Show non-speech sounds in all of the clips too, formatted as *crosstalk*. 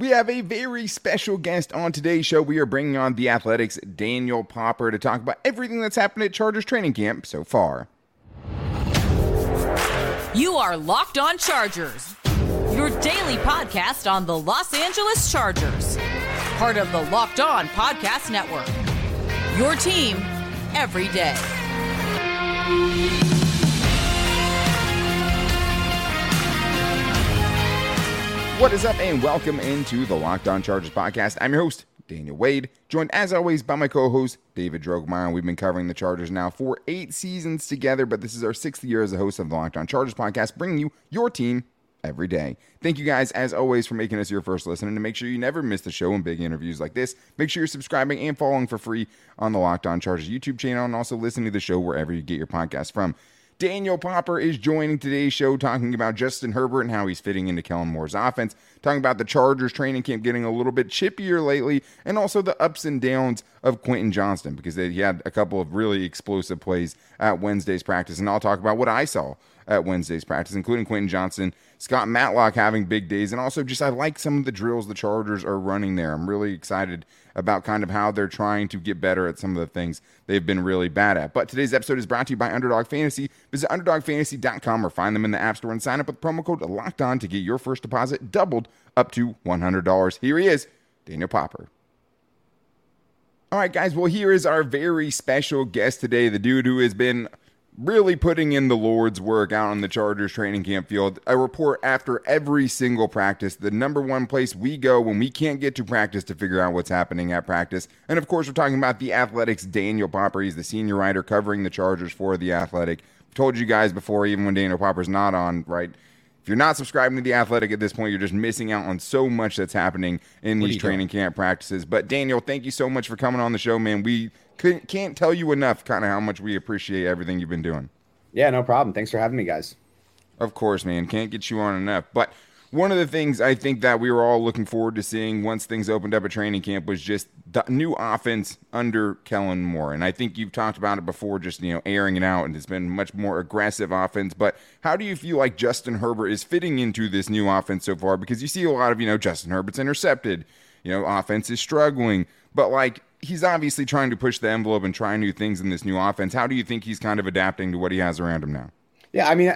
We have a very special guest on today's show. We are bringing on the Athletic's Daniel Popper to talk about everything that's happened at Chargers training camp so far. You are Locked On Chargers, your daily podcast on the Los Angeles Chargers, part of the Locked On Podcast Network. Your team every day. What is up, and welcome into the Locked On Chargers podcast. I'm your host, Daniel Wade, joined as always by my co host, David Drogemeyer. We've been covering the Chargers now for eight seasons together, but this is our sixth year as a host of the Locked On Chargers podcast, bringing you your team every day. Thank you guys, as always, for making us your first listen. And to make sure you never miss the show and big interviews like this, make sure you're subscribing and following for free on the Locked On Chargers YouTube channel and also listening to the show wherever you get your podcast from. Daniel Popper is joining today's show talking about Justin Herbert and how he's fitting into Kellen Moore's offense, talking about the Chargers training camp getting a little bit chippier lately, and also the ups and downs of Quentin Johnston because he had a couple of really explosive plays at Wednesday's practice. And I'll talk about what I saw at Wednesday's practice, including Quentin Johnston, Scott Matlock having big days, and also just I like some of the drills the Chargers are running there. I'm really excited about kind of how they're trying to get better at some of the things they've been really bad at. But today's episode is brought to you by Underdog Fantasy. Visit UnderdogFantasy.com or find them in the App Store and sign up with promo code Locked On to get your first deposit doubled up to $100. Here he is, Daniel Popper. All right, guys. Well, here is our very special guest today, the dude who has been really putting in the Lord's work out on the Chargers training camp field. A report after every single practice, the number one place we go when we can't get to practice to figure out what's happening at practice. And of course, we're talking about the Athletic's Daniel Popper. He's the senior writer covering the Chargers for the Athletic. I've told you guys before, even when Daniel Popper's not on, right? If you're not subscribing to the Athletic at this point, you're just missing out on so much that's happening in these training doing? camp practices. But Daniel, thank you so much for coming on the show, man. We can't tell you enough kind of how much we appreciate everything you've been doing. Yeah, no problem. Thanks for having me, guys. Of course, man. Can't get you on enough. But one of the things I think that we were all looking forward to seeing once things opened up at training camp was just the new offense under Kellen Moore. And I think you've talked about it before, just you know, airing it out, and it's been much more aggressive offense. But how do you feel like Justin Herbert is fitting into this new offense so far? Because you see a lot of, you know, Justin Herbert's intercepted, you know, offense is struggling. But like he's obviously trying to push the envelope and try new things in this new offense. How do you think he's kind of adapting to what he has around him now? Yeah, I mean,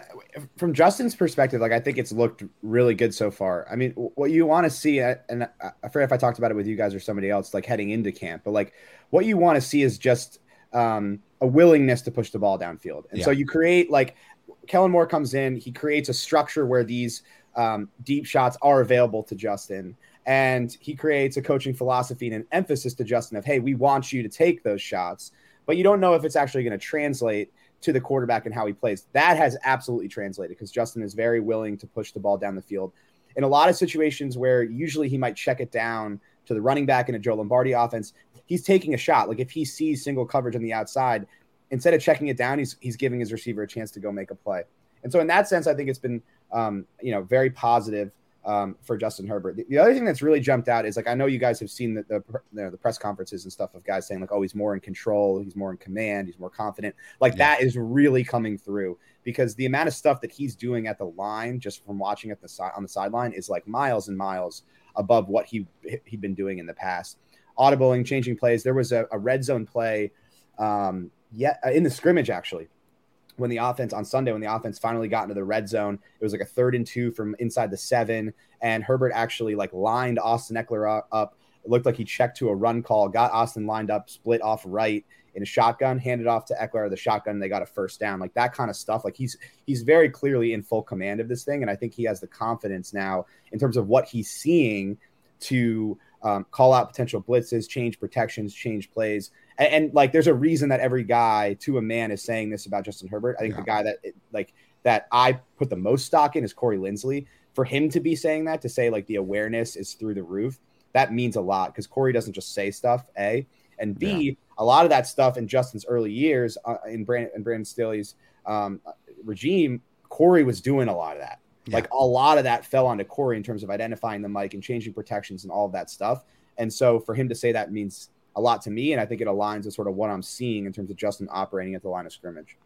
from Justin's perspective, like I think it's looked really good so far. I mean, what you want to see, and I forget if I talked about it with you guys or somebody else, like heading into camp, but like what you want to see is just um, a willingness to push the ball downfield. And yeah. so you create like Kellen Moore comes in, he creates a structure where these um, deep shots are available to Justin and he creates a coaching philosophy and an emphasis to Justin of, hey, we want you to take those shots, but you don't know if it's actually going to translate to the quarterback and how he plays. That has absolutely translated because Justin is very willing to push the ball down the field. In a lot of situations where usually he might check it down to the running back in a Joe Lombardi offense, he's taking a shot. Like if he sees single coverage on the outside, instead of checking it down, he's he's giving his receiver a chance to go make a play. And so in that sense, I think it's been um, you know very positive um, for Justin Herbert. The, the, other thing that's really jumped out is like I know you guys have seen the the, you know, the, press conferences and stuff of guys saying like, oh, he's more in control, he's more in command, he's more confident. Like yeah. that is really coming through because the amount of stuff that he's doing at the line, just from watching at the side on the sideline, is like miles and miles above what he he'd been doing in the past. Audibling, changing plays. There was a, a red zone play, um, yeah, in the scrimmage actually when the offense on Sunday, when the offense finally got into the red zone, it was like a third and two from inside the seven. And Herbert actually like lined Austin Ekeler up. It looked like he checked to a run call, got Austin lined up, split off right in a shotgun, handed off to Ekeler the shotgun. they got a first down, like that kind of stuff. Like he's he's very clearly in full command of this thing, and I think he has the confidence now in terms of what he's seeing to um, call out potential blitzes, change protections, change plays. And, and, like, there's a reason that every guy to a man is saying this about Justin Herbert. I think yeah. the guy that like that I put the most stock in is Corey Linsley. For him to be saying that, to say like the awareness is through the roof, that means a lot because Corey doesn't just say stuff. A and B, yeah. a lot of that stuff in Justin's early years uh, in Brandon in Brandon Staley's um, regime, Corey was doing a lot of that. Yeah. Like a lot of that fell onto Corey in terms of identifying the Mike and changing protections and all of that stuff. And so for him to say that means a lot to me. And I think it aligns with sort of what I'm seeing in terms of Justin operating at the line of scrimmage.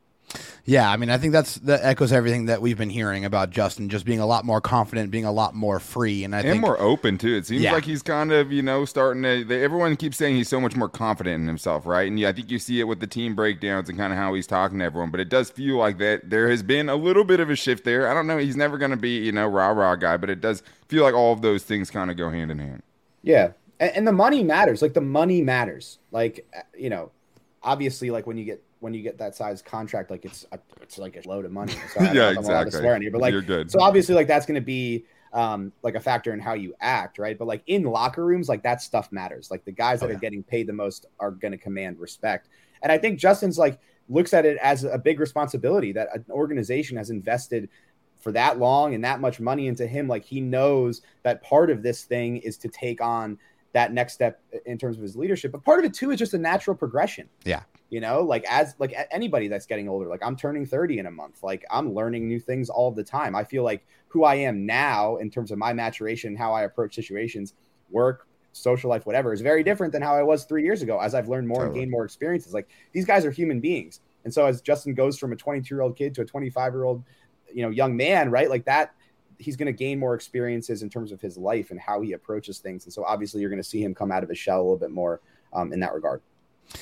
Yeah, I mean, I think that's that echoes everything that we've been hearing about Justin, just being a lot more confident, being a lot more free, and I and think more open too. It seems Yeah. like he's kind of you know starting to. They, everyone keeps saying he's so much more confident in himself, right? And yeah, I think you see it with the team breakdowns and kind of how he's talking to everyone. But it does feel like that there has been a little bit of a shift there. I don't know. He's never going to be you know rah rah guy, but it does feel like all of those things kind of go hand in hand. Yeah, and, and the money matters. Like the money matters. Like uh, you know, obviously, like when you get when you get that size contract, like it's a, it's like a load of money. *laughs* So I Yeah, I'm to exactly. swear on here, but like You're good. So obviously, like that's going to be um like a factor in how you act, right? But like in locker rooms, like that stuff matters. Like the guys that Oh, are getting paid the most are going to command respect. And I think Justin's like looks at it as a big responsibility that an organization has invested for that long and that much money into him like he knows that part of this thing is to take on that next step in terms of his leadership. But part of it too is just a natural progression. Yeah. you know like as like anybody that's getting older like i'm turning 30 in a month. Like i'm learning new things all the time. I feel like who i am now in terms of my maturation how i approach situations work social life whatever is very different than how i was three years ago as i've learned more Totally. and gained more experiences. Like these guys are human beings. And so as justin goes from a 22 year old kid to a 25 year old you know young man right like that he's going to gain more experiences in terms of his life and how he approaches things and so obviously you're going to see him come out of his shell a little bit more um, in that regard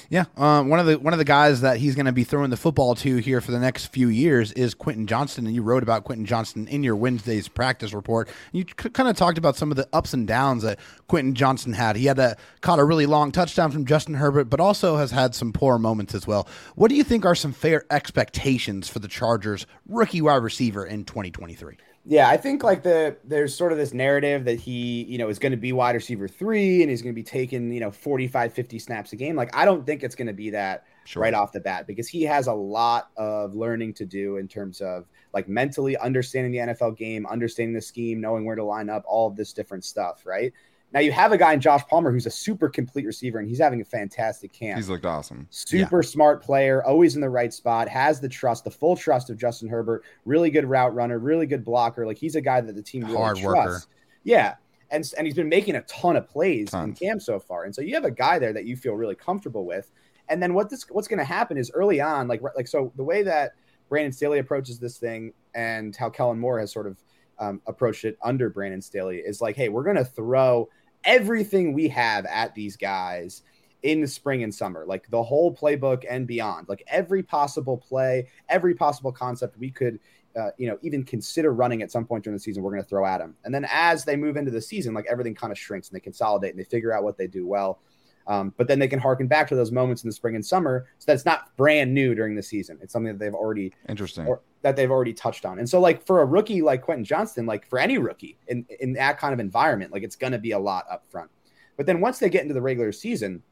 Yeah, um, one of the one of the guys that he's going to be throwing the football to here for the next few years is Quentin Johnston, and you wrote about Quentin Johnston in your Wednesday's practice report. You c- kind of talked about some of the ups and downs that Quentin Johnston had. He had a caught a really long touchdown from Justin Herbert, but also has had some poor moments as well. What do you think are some fair expectations for the Chargers rookie wide receiver in 2023? Yeah, I think like the there's sort of this narrative that he, you know, is going to be wide receiver 3 and he's going to be taking, you know, 45 50 snaps a game. Like I don't think it's going to be that Sure. right off the bat because he has a lot of learning to do in terms of like mentally understanding the NFL game, understanding the scheme, knowing where to line up, all of this different stuff, right? Now you have a guy in Josh Palmer who's a super complete receiver and he's having a fantastic camp He's looked awesome. super smart player, always in the right spot, has the trust, the full trust of Justin Herbert, really good route runner, really good blocker. Like he's a guy that the team really Hard trusts. worker. Yeah. And, and he's been making a ton of plays Tons. in camp so far. And so you have a guy there that you feel really comfortable with. And then what this what's going to happen is early on, like like so the way that Brandon Staley approaches this thing and how Kellen Moore has sort of um, approached it under Brandon Staley is like, hey, we're going to throw everything we have at these guys in the spring and summer, like the whole playbook and beyond, like every possible play, every possible concept we could, uh, you know, even consider running at some point during the season, we're going to throw at them. And then as they move into the season, like everything kind of shrinks and they consolidate and they figure out what they do well. Um, but then they can harken back to those moments in the spring and summer, so that's not brand new during the season. It's something that they've already Interesting. or that they've already touched on. And so, like for a rookie like Quentin Johnston, like for any rookie in in that kind of environment, like it's going to be a lot up front. But then once they get into the regular season,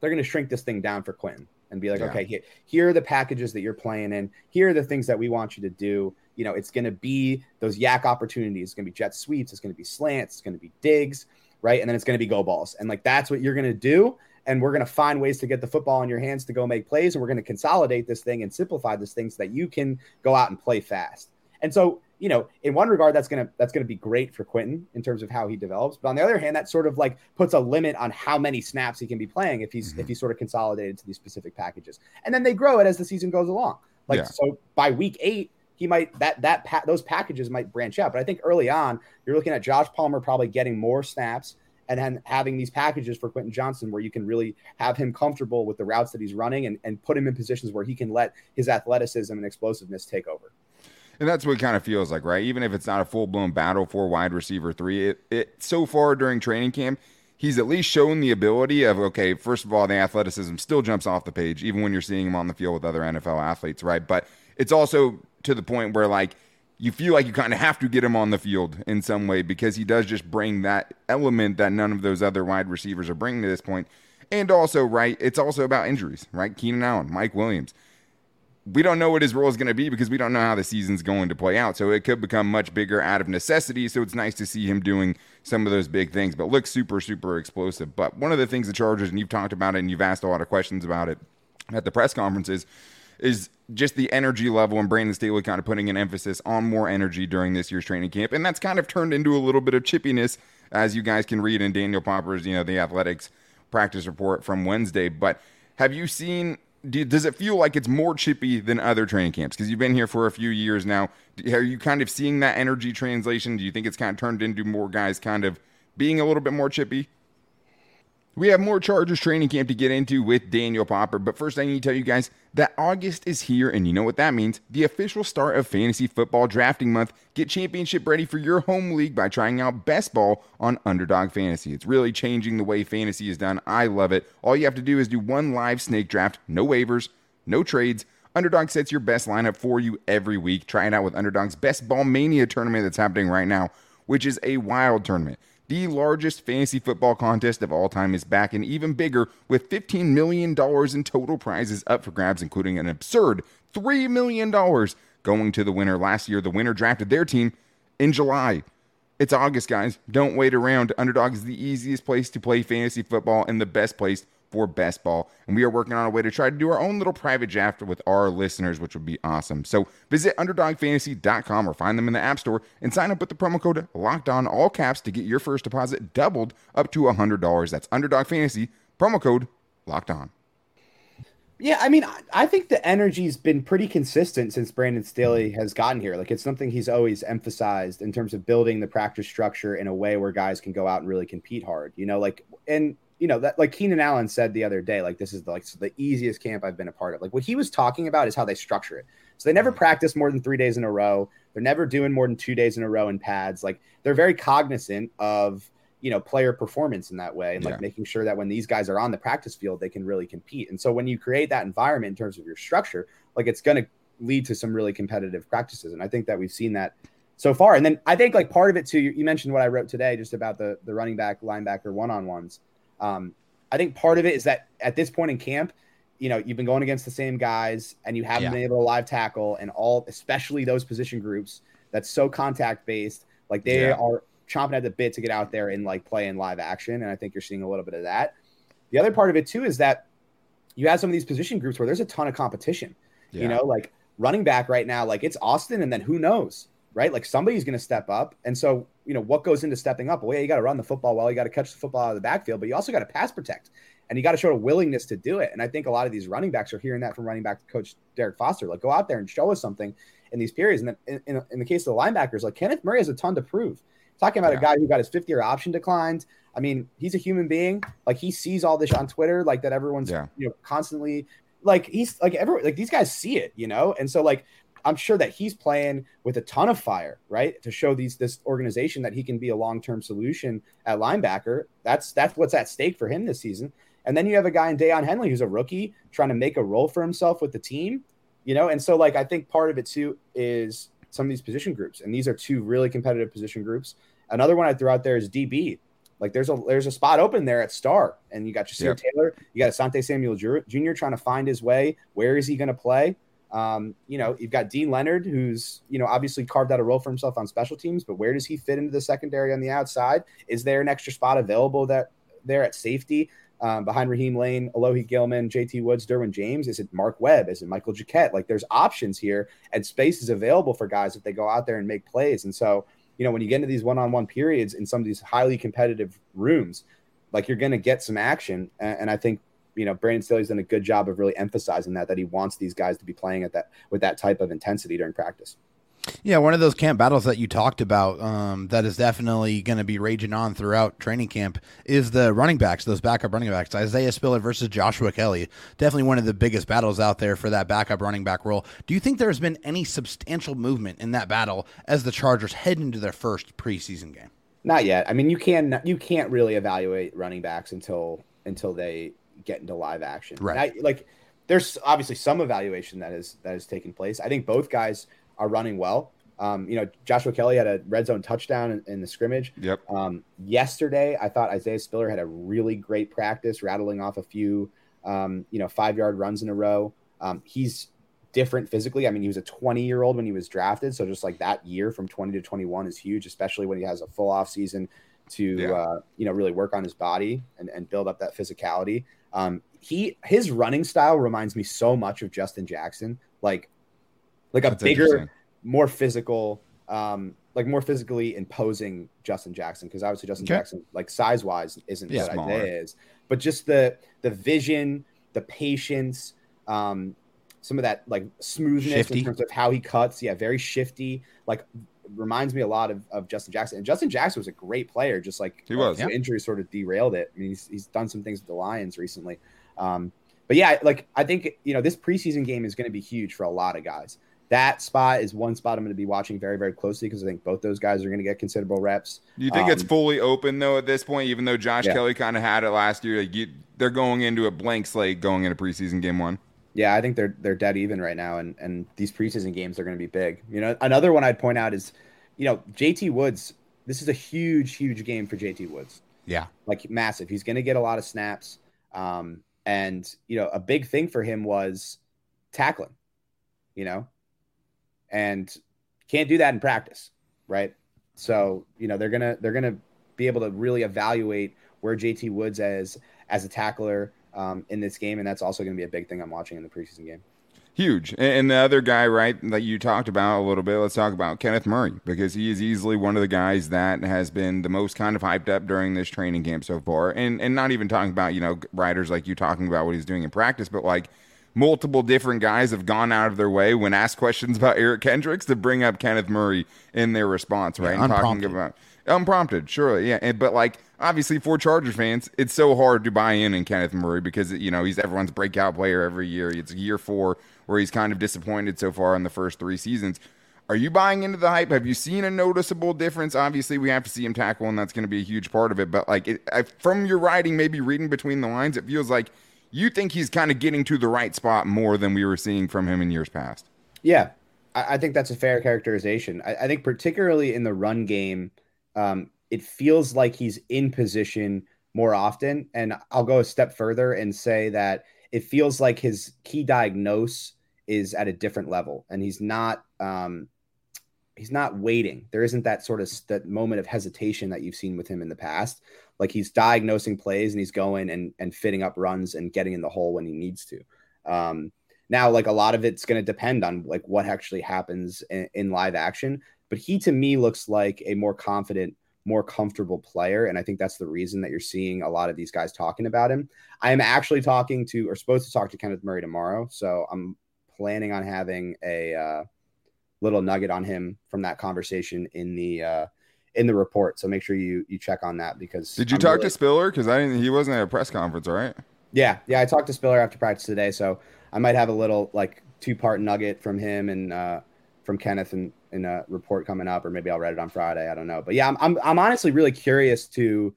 they're going to shrink this thing down for Quentin and be like, Yeah. okay, here, here are the packages that you're playing in. Here are the things that we want you to do. You know, it's going to be those YAC opportunities. It's going to be jet sweeps. It's going to be slants. It's going to be digs, right? And then it's going to be go balls. And like that's what you're going to do. And we're going to find ways to get the football in your hands to go make plays. And we're going to consolidate this thing and simplify this thing so that you can go out and play fast. And so, you know, in one regard, that's gonna that's gonna be great for Quentin in terms of how he develops. But on the other hand, that sort of like puts a limit on how many snaps he can be playing if he's if mm-hmm. he's sort of consolidated to these specific packages. And then they grow it as the season goes along. Like Yeah. so, by week eight, he might that that pa- those packages might branch out. But I think early on, you're looking at Josh Palmer probably getting more snaps. And then having these packages for Quentin Johnston where you can really have him comfortable with the routes that he's running and, and put him in positions where he can let his athleticism and explosiveness take over. And that's what it kind of feels like, right? Even if it's not a full blown battle for wide receiver three, it, it so far during training camp, he's at least shown the ability of okay, first of all, the athleticism still jumps off the page, even when you're seeing him on the field with other NFL athletes, right? But it's also to the point where like you feel like you kind of have to get him on the field in some way because he does just bring that element that none of those other wide receivers are bringing to this point. And also, right, it's also about injuries, right? Keenan Allen, Mike Williams we don't know what his role is going to be because we don't know how the season's going to play out. So it could become much bigger out of necessity. So it's nice to see him doing some of those big things, but looks super, super explosive. But one of the things the Chargers, and you've talked about it and you've asked a lot of questions about it at the press conferences, is just the energy level and Brandon Staley kind of putting an emphasis on more energy during this year's training camp. And that's kind of turned into a little bit of chippiness, as you guys can read in Daniel Popper's, you know, the Athletic's practice report from Wednesday. But have you seen do, does it feel like it's more chippy than other training camps? Because you've been here for a few years now. Are you kind of seeing that energy translation? Do you think it's kind of turned into more guys kind of being a little bit more chippy? We have more Chargers training camp to get into with Daniel Popper, but first I need to tell you guys that August is here, and you know what that means the official start of fantasy football drafting month. Get championship ready for your home league by trying out Best Ball on Underdog Fantasy. It's really changing the way fantasy is done. I love it. All you have to do is do one live snake draft, no waivers, no trades. Underdog sets your best lineup for you every week. Try it out with Underdog's Best Ball Mania tournament that's happening right now, which is a wild tournament. The largest fantasy football contest of all time is back and even bigger with $15 million in total prizes up for grabs, including an absurd $3 million going to the winner. Last year, the winner drafted their team in July. It's August, guys. Don't wait around. Underdog is the easiest place to play fantasy football and the best place for best ball. And we are working on a way to try to do our own little private draft with our listeners, which would be awesome. So visit underdogfantasy.com or find them in the App Store and sign up with the promo code locked on all caps to get your first deposit doubled up to $100. That's underdog fantasy, promo code locked on. Yeah, I mean, I think the energy's been pretty consistent since Brandon Staley has gotten here. Like, it's something he's always emphasized in terms of building the practice structure in a way where guys can go out and really compete hard. You know, like, and you know that like Keenan Allen said the other day, like this is the, like the easiest camp I've been a part of. Like what he was talking about is how they structure it. So they never mm-hmm. practice more than three days in a row. They're never doing more than two days in a row in pads. Like they're very cognizant of you know player performance in that way and like making sure that when these guys are on the practice field they can really compete. And so when you create that environment in terms of your structure, like it's going to lead to some really competitive practices. And I think that we've seen that so far. And then I think like part of it too, you, you mentioned what I wrote today just about the the running back linebacker one on ones. Um, I think part of it is that at this point in camp, you know, you've been going against the same guys and you haven't yeah. been able to live tackle and all, especially those position groups that's so contact based. Like they yeah. are chomping at the bit to get out there and like play in live action. And I think you're seeing a little bit of that. The other part of it too is that you have some of these position groups where there's a ton of competition. Yeah. You know, like running back right now, like it's Austin, and then who knows? Right? Like somebody's going to step up. And so, you know, what goes into stepping up? Well, yeah, you got to run the football well, you got to catch the football out of the backfield, but you also got to pass protect and you got to show a willingness to do it. And I think a lot of these running backs are hearing that from running back coach Derrick Foster. Like, go out there and show us something in these periods. And then in, in, in the case of the linebackers, like Kenneth Murray has a ton to prove. Talking about yeah. a guy who got his fifth year option declined. I mean, he's a human being. Like he sees all this on Twitter, like that everyone's yeah. you know constantly like he's like every like these guys see it, you know. And so like I'm sure that he's playing with a ton of fire, right? To show these this organization that he can be a long-term solution at linebacker. That's that's what's at stake for him this season. And then you have a guy in Daiyan Henley who's a rookie trying to make a role for himself with the team, you know. And so like I think part of it too is some of these position groups, and these are two really competitive position groups. Another one I threw out there is DB. Like there's a there's a spot open there at star, and you got Ja'Sir yep. Taylor, you got Asante Samuel Jr. trying to find his way. Where is he going to play? Um, you know, you've got Deane Leonard, who's, you know, obviously carved out a role for himself on special teams, but where does he fit into the secondary on the outside? Is there an extra spot available that there at safety um, behind Raheem Layne, Alohi Gilman, JT Woods, Derwin James? Is it Mark Webb? Is it Michael Jacquet? Like there's options here and space is available for guys if they go out there and make plays. And so, you know, when you get into these one on one periods in some of these highly competitive rooms, like you're going to get some action. And, and I think you know, Brandon Staley's done a good job of really emphasizing that that he wants these guys to be playing at that with that type of intensity during practice. Yeah, one of those camp battles that you talked about um, that is definitely going to be raging on throughout training camp is the running backs, those backup running backs. Isaiah Spiller versus Joshua Kelley. Definitely one of the biggest battles out there for that backup running back role. Do you think there's been any substantial movement in that battle as the Chargers head into their first preseason game? Not yet. I mean, you can you can't really evaluate running backs until until they get into live action. Right. I, like there's obviously some evaluation that is that is taking place. I think both guys are running well. Um, you know, Joshua Kelley had a red zone touchdown in, in the scrimmage. Yep. Um, yesterday, I thought Isaiah Spiller had a really great practice, rattling off a few, um, you know, five yard runs in a row. Um, he's different physically. I mean, he was a 20 year old when he was drafted. So just like that year from 20 to 21 is huge, especially when he has a full off season to, yeah. uh, you know, really work on his body and, and build up that physicality. Um, he his running style reminds me so much of Justin Jackson, like like a That's bigger, more physical, um, like more physically imposing Justin Jackson. Because obviously Justin okay. Jackson, like size wise, isn't yeah, what smaller. Isaiah is, but just the the vision, the patience, um, some of that like smoothness Shifty. in terms of how he cuts. Yeah, very shifty. Like reminds me a lot of, of Justin Jackson. And Justin Jackson was a great player, just like He was, yeah. injury sort of derailed it. I mean, he's, he's done some things with the Lions recently. Um, but yeah, like I think you know this preseason game is going to be huge for a lot of guys. That spot is one spot I'm going to be watching very very closely because I think both those guys are going to get considerable reps. Do you think it's Um, fully open though at this point? Even though Josh Yeah. Kelley kind of had it last year, like you, they're going into a blank slate going into preseason game one. Yeah, I think they're they're dead even right now, and and these preseason games are going to be big. You know, another one I'd point out is, you know, JT Woods. This is a huge huge game for JT Woods. Yeah. like massive. He's going to get a lot of snaps. Um, and you know, a big thing for him was tackling. You know, and can't do that in practice, right? So you know they're gonna they're gonna be able to really evaluate where JT Woods as as a tackler um, in this game, and that's also going to be a big thing I'm watching in the preseason game. Huge. And and the other guy, right, that you talked about a little bit, let's talk about Kenneth Murray because he is easily one of the guys that has been the most kind of hyped up during this training camp so far. And and not even talking about, you know, writers like you talking about what he's doing in practice, but like multiple different guys have gone out of their way when asked questions about Eric Kendricks to bring up Kenneth Murray in their response, right? Yeah, and talking unprompted. about unprompted, surely, yeah. And, but like obviously for Chargers fans, it's so hard to buy in in Kenneth Murray because you know he's everyone's breakout player every year. It's year four where he's kind of disappointed so far in the first three seasons. Are you buying into the hype? Have you seen a noticeable difference? Obviously, we have to see him tackle, and that's going to be a huge part of it. But like it, I, from your writing, maybe reading between the lines, it feels like you think he's kind of getting to the right spot more than we were seeing from him in years past. Yeah, I, I think that's a fair characterization. I, I think particularly in the run game, um, it feels like he's in position more often. And I'll go a step further and say that it feels like his key diagnose is at a different level, and he's not. Um, he's not waiting. There isn't that sort of that moment of hesitation that you've seen with him in the past. Like he's diagnosing plays and he's going and and fitting up runs and getting in the hole when he needs to. Um, now, like a lot of it's going to depend on like what actually happens in, in live action. But he to me looks like a more confident, more comfortable player, and I think that's the reason that you're seeing a lot of these guys talking about him. I am actually talking to or supposed to talk to Kenneth Murray tomorrow, so I'm planning on having a uh, little nugget on him from that conversation in the uh, in the report. So make sure you you check on that because Did you I'm talk really- to Spiller? Because I didn't. He wasn't at a press conference, right? yeah, yeah. I talked to Spiller after practice today, so I might have a little like two part nugget from him and uh, from Kenneth in, in a report coming up, or maybe I'll read it on Friday. I don't know, but yeah, I'm I'm, I'm honestly really curious to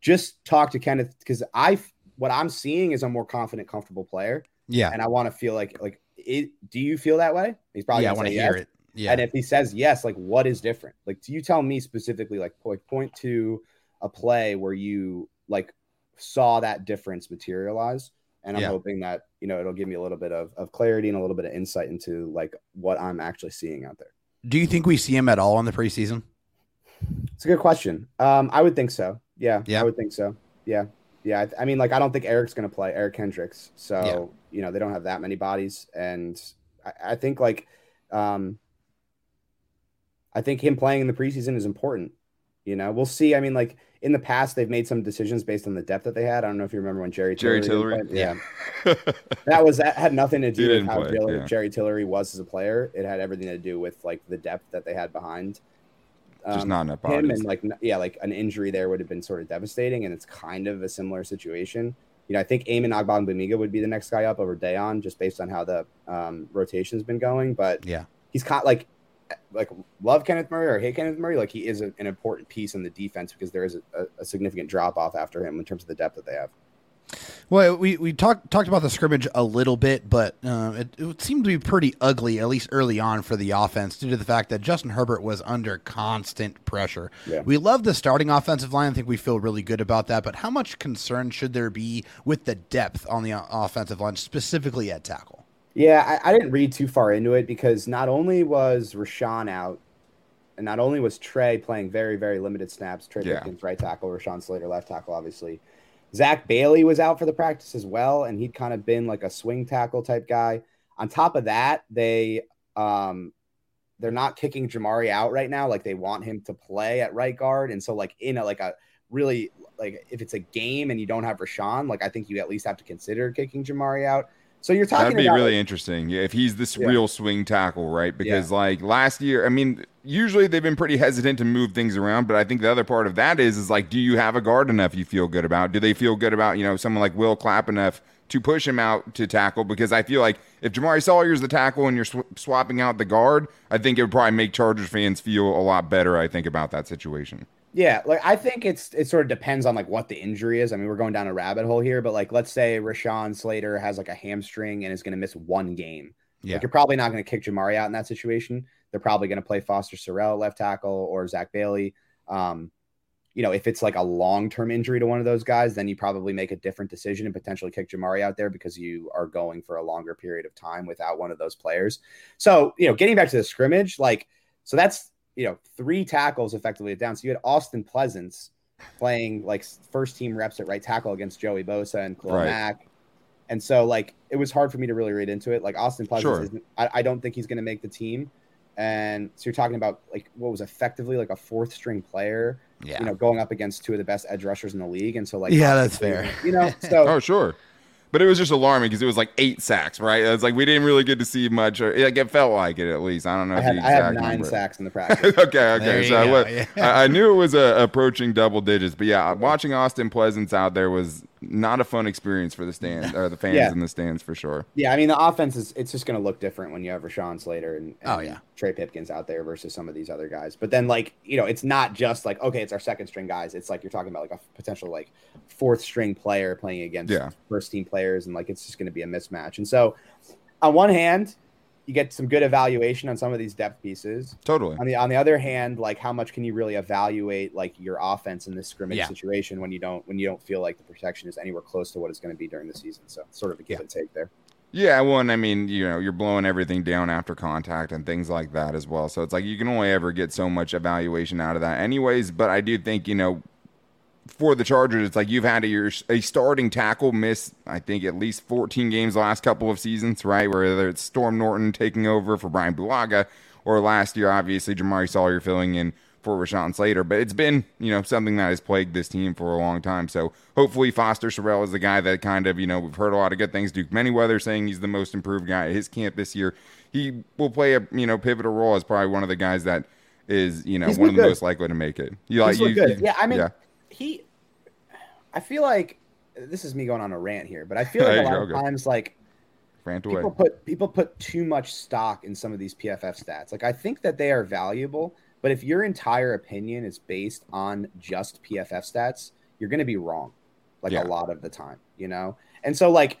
just talk to Kenneth because I what I'm seeing is a more confident, comfortable player, Yeah. and I want to feel like like it. Do you feel that way? He's probably yeah, I want to hear yes. it. Yeah. And if he says yes, like what is different? Like, do you tell me specifically, like point point to a play where you like saw that difference materialize? And I'm Yeah. hoping that you know it'll give me a little bit of, of clarity and a little bit of insight into like what I'm actually seeing out there. Do you think we see him at all in the preseason? It's a good question. Um, I would think so. Yeah, Yeah. I would think so. Yeah, yeah. I, I mean, like, I don't think Eric's going to play Eric Kendricks, so Yeah. you know they don't have that many bodies, and I, I think like, um, I think him playing in the preseason is important. You know, we'll see. I mean, like in the past, they've made some decisions based on the depth that they had. I don't know if you remember when Jerry Jerry Tillery, Tillery? Yeah, *laughs* that was that had nothing to do with how play, Jerry, yeah. Jerry Tillery was as a player. It had everything to do with like the depth that they had behind. Just um, not enough him bodies. and like yeah, like an injury there would have been sort of devastating, and it's kind of a similar situation. You know, I think Amen Ogbongbemiga would be the next guy up over Daiyan, just based on how the um, rotation's been going. But Yeah. he's caught like like love Kenneth Murray or hate Kenneth Murray, like he is a, an important piece in the defense because there is a, a, significant drop off after him in terms of the depth that they have. Well, we, we talked talked about the scrimmage a little bit, but uh, it, it seemed to be pretty ugly, at least early on, for the offense, due to the fact that Justin Herbert was under constant pressure. Yeah. We love the starting offensive line. I think we feel really good about that. But how much concern should there be with the depth on the offensive line, specifically at tackle? Yeah, I, I didn't read too far into it because not only was Rashawn out, and not only was Trey playing very, very limited snaps, Trey Yeah. Pipkins right tackle, Rashawn Slater left tackle, obviously. Zach Bailey was out for the practice as well, and he'd kind of been like a swing tackle type guy. On top of that, they um they're not kicking Jamaree out right now. Like they want him to play at right guard. And so like in a like a really like if it's a game and you don't have Rashawn, like I think you at least have to consider kicking Jamaree out. So you're talking That'd be about really like, interesting if he's this Yeah. real swing tackle, right? Because Yeah. like last year, I mean, usually they've been pretty hesitant to move things around, but I think the other part of that is is like, do you have a guard enough you feel good about? Do they feel good about you know someone like Will Clapp enough to push him out to tackle? Because I feel like if Jamaree Salyer's the tackle and you're sw- swapping out the guard, I think it would probably make Chargers fans feel a lot better. I think about that situation. Yeah, like I think it's it sort of depends on like what the injury is. I mean, we're going down a rabbit hole here, but like let's say Rashawn Slater has like a hamstring and is going to miss one game. Yeah. Like you're probably not going to kick Jamaree out in that situation. They're probably going to play Foster Sarell left tackle or Zach Bailey. Um, you know, if it's like a long term injury to one of those guys, then you probably make a different decision and potentially kick Jamaree out there because you are going for a longer period of time without one of those players. So, you know, getting back to the scrimmage, like, so that's, you know, three tackles effectively down. So you had Austen Pleasants playing like first team reps at right tackle against Joey Bosa and Khalil Right. Mack. And so, like, it was hard for me to really read into it. Like, Austen Pleasants, Sure. isn't, I, I don't think he's going to make the team. And so you're talking about like what was effectively like a fourth string player, Yeah. you know, going up against two of the best edge rushers in the league. And so, like, Yeah, that's fair. You know, so *laughs* Oh, sure. But it was just alarming because it was like eight sacks, right? It's like we didn't really get to see much. Or, like it felt like it at least. I don't know. I if had, the I had nine number. sacks in the *laughs* practice. okay, okay. you So I, go, wa- yeah. I, I knew it was uh, approaching double digits, but yeah, watching Austen Pleasants out there was not a fun experience for the stand or the fans Yeah. in the stands for sure. Yeah, I mean the offense is it's just going to look different when you have Rashawn Slater and, oh, and Oh, yeah. Trey Pipkins out there versus some of these other guys. But then like you know it's not just like okay it's our second string guys. It's like you're talking about like a potential like fourth string player playing against Yeah. first team players and like it's just going to be a mismatch. And so on one hand you get some good evaluation on some of these depth pieces. Totally. On the on the other hand, like how much can you really evaluate like your offense in this scrimmage Yeah. situation when you don't when you don't feel like the protection is anywhere close to what it's going to be during the season? So sort of a give Yeah. and take there. Yeah, well, and I mean, you know, you're blowing everything down after contact and things like that as well. So it's like you can only ever get so much evaluation out of that, anyways. But I do think, you know, for the Chargers, it's like you've had a, your, a starting tackle miss, I think, at least 14 games the last couple of seasons, right? Whether it's Storm Norton taking over for Brian Bulaga, or last year, obviously, Jamaree Salyer filling in for Rashawn Slater. But it's been, you know, something that has plagued this team for a long time. So hopefully Foster Sarell is the guy that kind of, you know, we've heard a lot of good things. Duke Manyweather saying he's the most improved guy at his camp this year. He will play a, you know, pivotal role as probably one of the guys that is, you know, He's one of the good. most likely to make it. You like you, you- yeah, I mean, yeah. He. I feel like this is me going on a rant here, but I feel *laughs* like a lot of times, like rant away. people put people put too much stock in some of these PFF stats. Like I think that they are valuable, but if your entire opinion is based on just PFF stats, you're going to be wrong. Like Yeah. a lot of the time, you know. And so, like,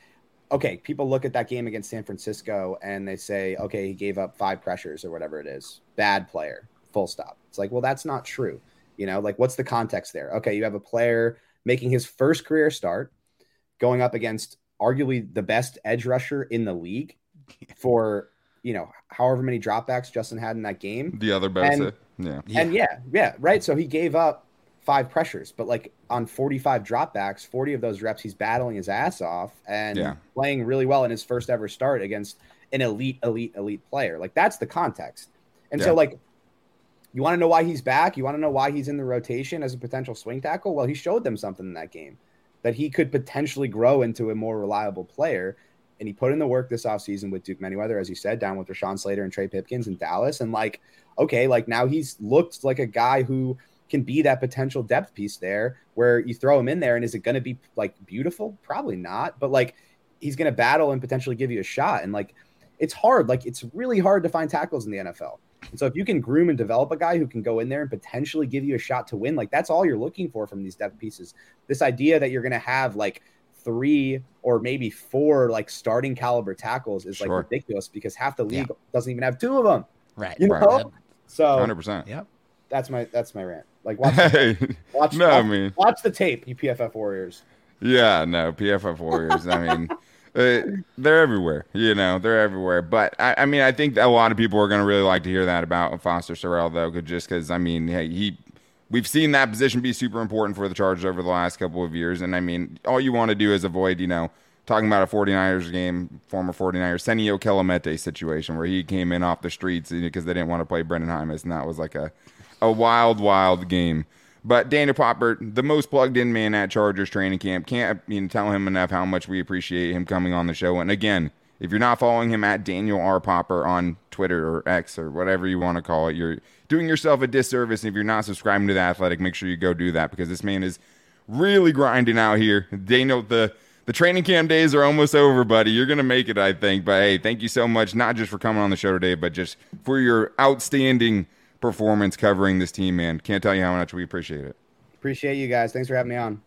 okay, people look at that game against San Francisco and they say, okay, he gave up five pressures or whatever it is. Bad player. Full stop. It's like, well, that's not true. You know, like what's the context there? Okay, you have a player making his first career start, going up against arguably the best edge rusher in the league *laughs* for you know however many dropbacks Justin had in that game. The other Bosa. Eh? yeah. Yeah. And yeah, yeah, right. So he gave up five pressures, but like on 45 dropbacks, 40 of those reps, he's battling his ass off and Yeah. playing really well in his first ever start against an elite, elite, elite player. Like that's the context. And Yeah. so like you want to know why he's back? You want to know why he's in the rotation as a potential swing tackle? Well, he showed them something in that game that he could potentially grow into a more reliable player. And he put in the work this offseason with Duke Manyweather, as you said, down with Rashawn Slater and Trey Pipkins in Dallas. And like, okay, like now he's looked like a guy who can be that potential depth piece there where you throw him in there. And is it going to be like beautiful? Probably not. But like, he's going to battle and potentially give you a shot. And like, it's hard. Like, it's really hard to find tackles in the NFL. And so if you can groom and develop a guy who can go in there and potentially give you a shot to win, like that's all you're looking for from these depth pieces. This idea that you're going to have like three or maybe four like starting caliber tackles is like Sure. ridiculous because half the league doesn't even have two of them. Right. You know? Right. So 100%. Yep. that's my that's my rant. Like watch Hey, watch, no, I mean, watch the tape, you PFF Warriors. yeah, no, PFF Warriors. I mean, uh, they're everywhere. You know, they're everywhere. But I, I mean, I think a lot of people are going to really like to hear that about Foster Sarell, though, just because I mean, hey, he. We've seen that position be super important for the Chargers over the last couple of years. And I mean, all you want to do is avoid, you know, talking about a 49ers game, former 49ers, Senio Kelemete situation where he came in off the streets because they didn't want to play Brenden Jaimes. And that was like a, a wild, wild game. But Daniel Popper, the most plugged in man at Chargers training camp, can't you know, tell him enough how much we appreciate him coming on the show. And again, if you're not following him at Daniel R. Popper on Twitter or X or whatever you want to call it, you're doing yourself a disservice. And if you're not subscribing to the Athletic, make sure you go do that because this man is really grinding out here. Daniel, the the training camp days are almost over, buddy. You're gonna make it, I think. But hey, thank you so much, not just for coming on the show today, but just for your outstanding performance covering this team, man. Can't tell you how much we appreciate it. Appreciate you guys. Thanks for having me on.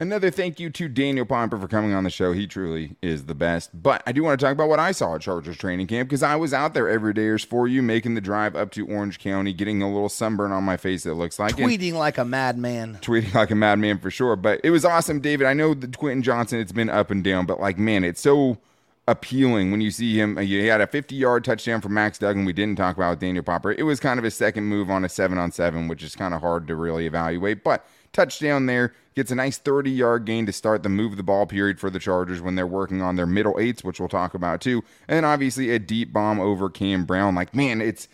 Another thank you to Daniel Popper for coming on the show. He truly is the best. But I do want to talk about what I saw at Chargers training camp because I was out there every dayers for you, making the drive up to Orange County, getting a little sunburn on my face. It looks like tweeting and, like a madman, tweeting like a madman for sure. But it was awesome, David. I know the Quentin Johnston, It's been up and down, but like man, it's so appealing when you see him. He had a 50 yard touchdown from Max Duggan. We didn't talk about Daniel Popper. It was kind of his second move on a seven on seven, which is kind of hard to really evaluate. But touchdown there gets a nice 30 yard gain to start the move the ball period for the Chargers when they're working on their middle eights, which we'll talk about too. And obviously a deep bomb over Cam Brown. Like, man, it's.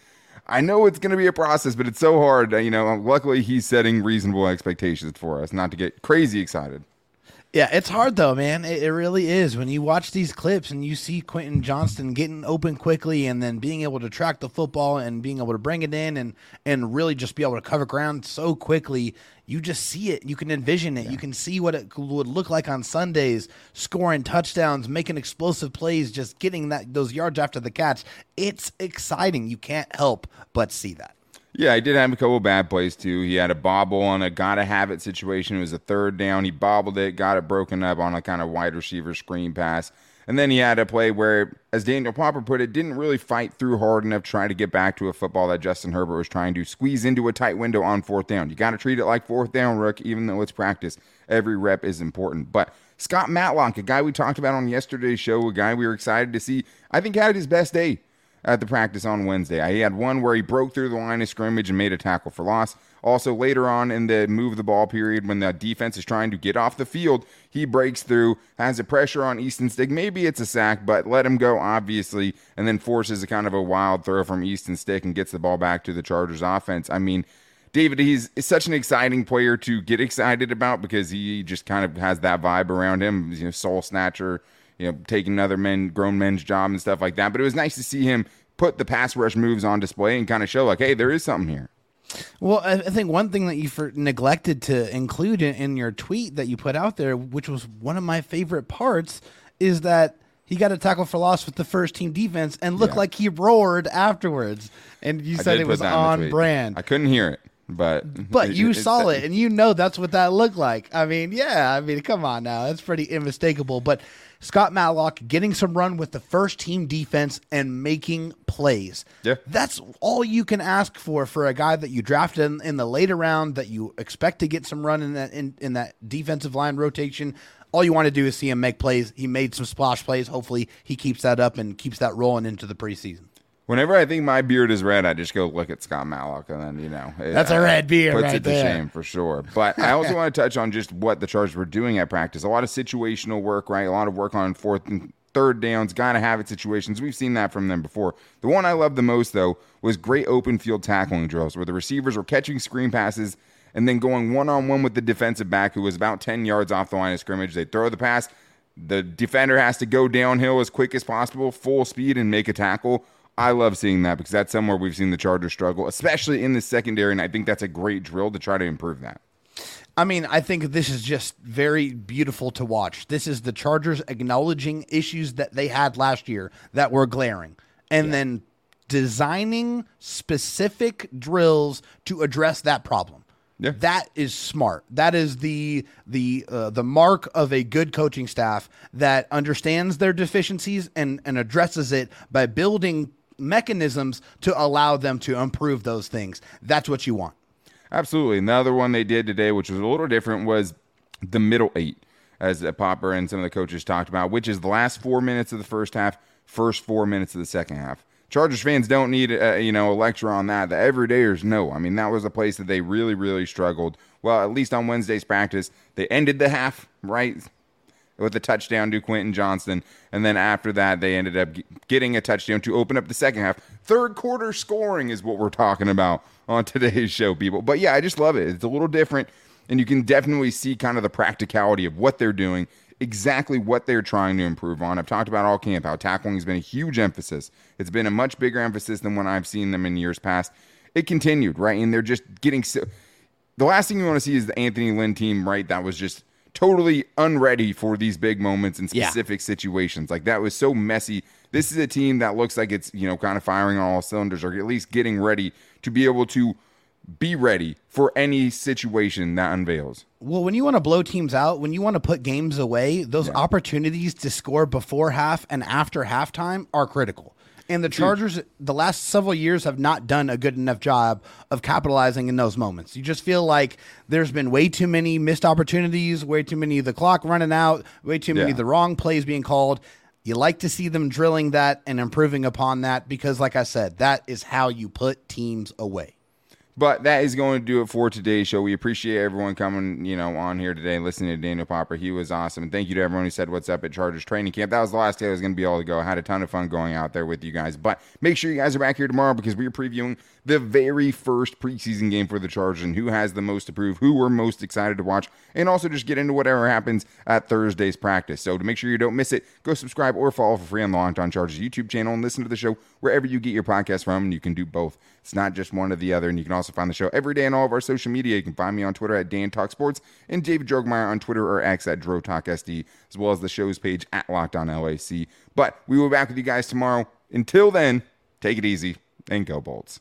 I know it's going to be a process, but it's so hard. You know, luckily he's setting reasonable expectations for us, not to get crazy excited. Yeah, it's hard though, man. It, it, really is. When you watch these clips and you see Quentin Johnston getting open quickly and then being able to track the football and being able to bring it in and and really just be able to cover ground so quickly, you just see it. You can envision it. Yeah. You can see what it would look like on Sundays, scoring touchdowns, making explosive plays, just getting that those yards after the catch. It's exciting. You can't help but see that. Yeah, he did have a couple bad plays too. He had a bobble on a gotta have it situation. It was a third down. He bobbled it, got it broken up on a kind of wide receiver screen pass. And then he had a play where, as Daniel Popper put it, didn't really fight through hard enough trying to get back to a football that Justin Herbert was trying to squeeze into a tight window on fourth down. You got to treat it like fourth down, Rook, even though it's practice. Every rep is important. But Scott Matlock, a guy we talked about on yesterday's show, a guy we were excited to see, I think had his best day at the practice on Wednesday. He had one where he broke through the line of scrimmage and made a tackle for loss. Also, later on in the move the ball period, when the defense is trying to get off the field, he breaks through, has a pressure on Easton Stick. Maybe it's a sack, but let him go, obviously, and then forces a kind of a wild throw from Easton Stick and gets the ball back to the Chargers offense. I mean, David, he's such an exciting player to get excited about because he just kind of has that vibe around him, you know, soul snatcher, you know, taking other men, grown men's job and stuff like that. But it was nice to see him put the pass rush moves on display and kind of show like, hey, there is something here. Well, I think one thing that you neglected to include in, in, your tweet that you put out there, which was one of my favorite parts, is that he got a tackle for loss with the first team defense and looked yeah. like he roared afterwards. And you said it was on brand. I couldn't hear it but but you it, saw it and you know that's what that looked like. I mean, yeah, I mean, come on now, that's pretty unmistakable. But Scott Matlock getting some run with the first team defense and making plays. Yeah, that's all you can ask for for a guy that you drafted in, in the later round that you expect to get some run in that in, in that defensive line rotation. All you want to do is see him make plays. He made some splash plays. Hopefully, he keeps that up and keeps that rolling into the preseason. Whenever I think my beard is red, I just go look at Scott Matlock, and then you know it, that's a uh, red beard. Puts right it there. to shame for sure. But I also want to *laughs* touch on just what the Chargers were doing at practice. A lot of situational work, right? A lot of work on fourth and third downs, gotta have it situations. We've seen that from them before. The one I loved the most though was great open field tackling drills, where the receivers were catching screen passes and then going one on one with the defensive back, who was about ten yards off the line of scrimmage. They throw the pass. The defender has to go downhill as quick as possible, full speed, and make a tackle I love seeing that because that's somewhere we've seen the Chargers struggle, especially in the secondary, and I think that's a great drill to try to improve that. I mean, I think this is just very beautiful to watch. This is the Chargers acknowledging issues that they had last year that were glaring, and yeah. then designing specific drills to address that problem. Yeah. That is smart. That is the the uh, the mark of a good coaching staff that understands their deficiencies and and addresses it by building mechanisms to allow them to improve those things. That's what you want. Absolutely. Another one they did today, which was a little different, was the middle eight, as Popper and some of the coaches talked about, which is the last four minutes of the first half, first four minutes of the second half. Chargers fans don't need a, you know a lecture on that. The everydayers know. I mean, that was a place that they really, really struggled. Well, at least on Wednesday's practice, they ended the half right with a touchdown to Quentin Johnston. And then after that, they ended up getting a touchdown to open up the second half. Third quarter scoring is what we're talking about on *laughs* today's show, people. But yeah, I just love it. It's a little different, and you can definitely see kind of the practicality of what they're doing, exactly what they're trying to improve on. I've talked about all camp, how tackling has been a huge emphasis. It's been a much bigger emphasis than when I've seen them in years past. It continued, right? And they're just getting so. The last thing you want to see is the Anthony Lynn team, right? That was just totally unready for these big moments in specific yeah. situations. Like that was so messy. This is a team that looks like it's, you know, kind of firing on all cylinders or at least getting ready to be able to be ready for any situation that unveils. Well, when you want to blow teams out, when you want to put games away, those yeah. opportunities to score before half and after halftime are critical. And the Chargers, the last several years, have not done a good enough job of capitalizing in those moments. You just feel like there's been way too many missed opportunities, way too many of the clock running out, way too many yeah. of the wrong plays being called. You like to see them drilling that and improving upon that because, like I said, that is how you put teams away. But that is going to do it for today's show. We appreciate everyone coming, you know, on here today, listening to Daniel Popper. He was awesome. And thank you to everyone who said what's up at Chargers training camp. That was the last day I was going to be able to go. I had a ton of fun going out there with you guys. But make sure you guys are back here tomorrow because we are previewing the very first preseason game for the Chargers and who has the most to prove, who we're most excited to watch, and also just get into whatever happens at Thursday's practice. So to make sure you don't miss it, go subscribe or follow for free on the On Chargers YouTube channel and listen to the show wherever you get your podcast from. And you can do both. It's not just one or the other. And you can also find the show every day on all of our social media. You can find me on Twitter at Dan Talk Sports and David Drogemeyer on Twitter or X at Dro Talk SD, as well as the show's page at Locked On LAC. But we will be back with you guys tomorrow. Until then, take it easy and go Bolts.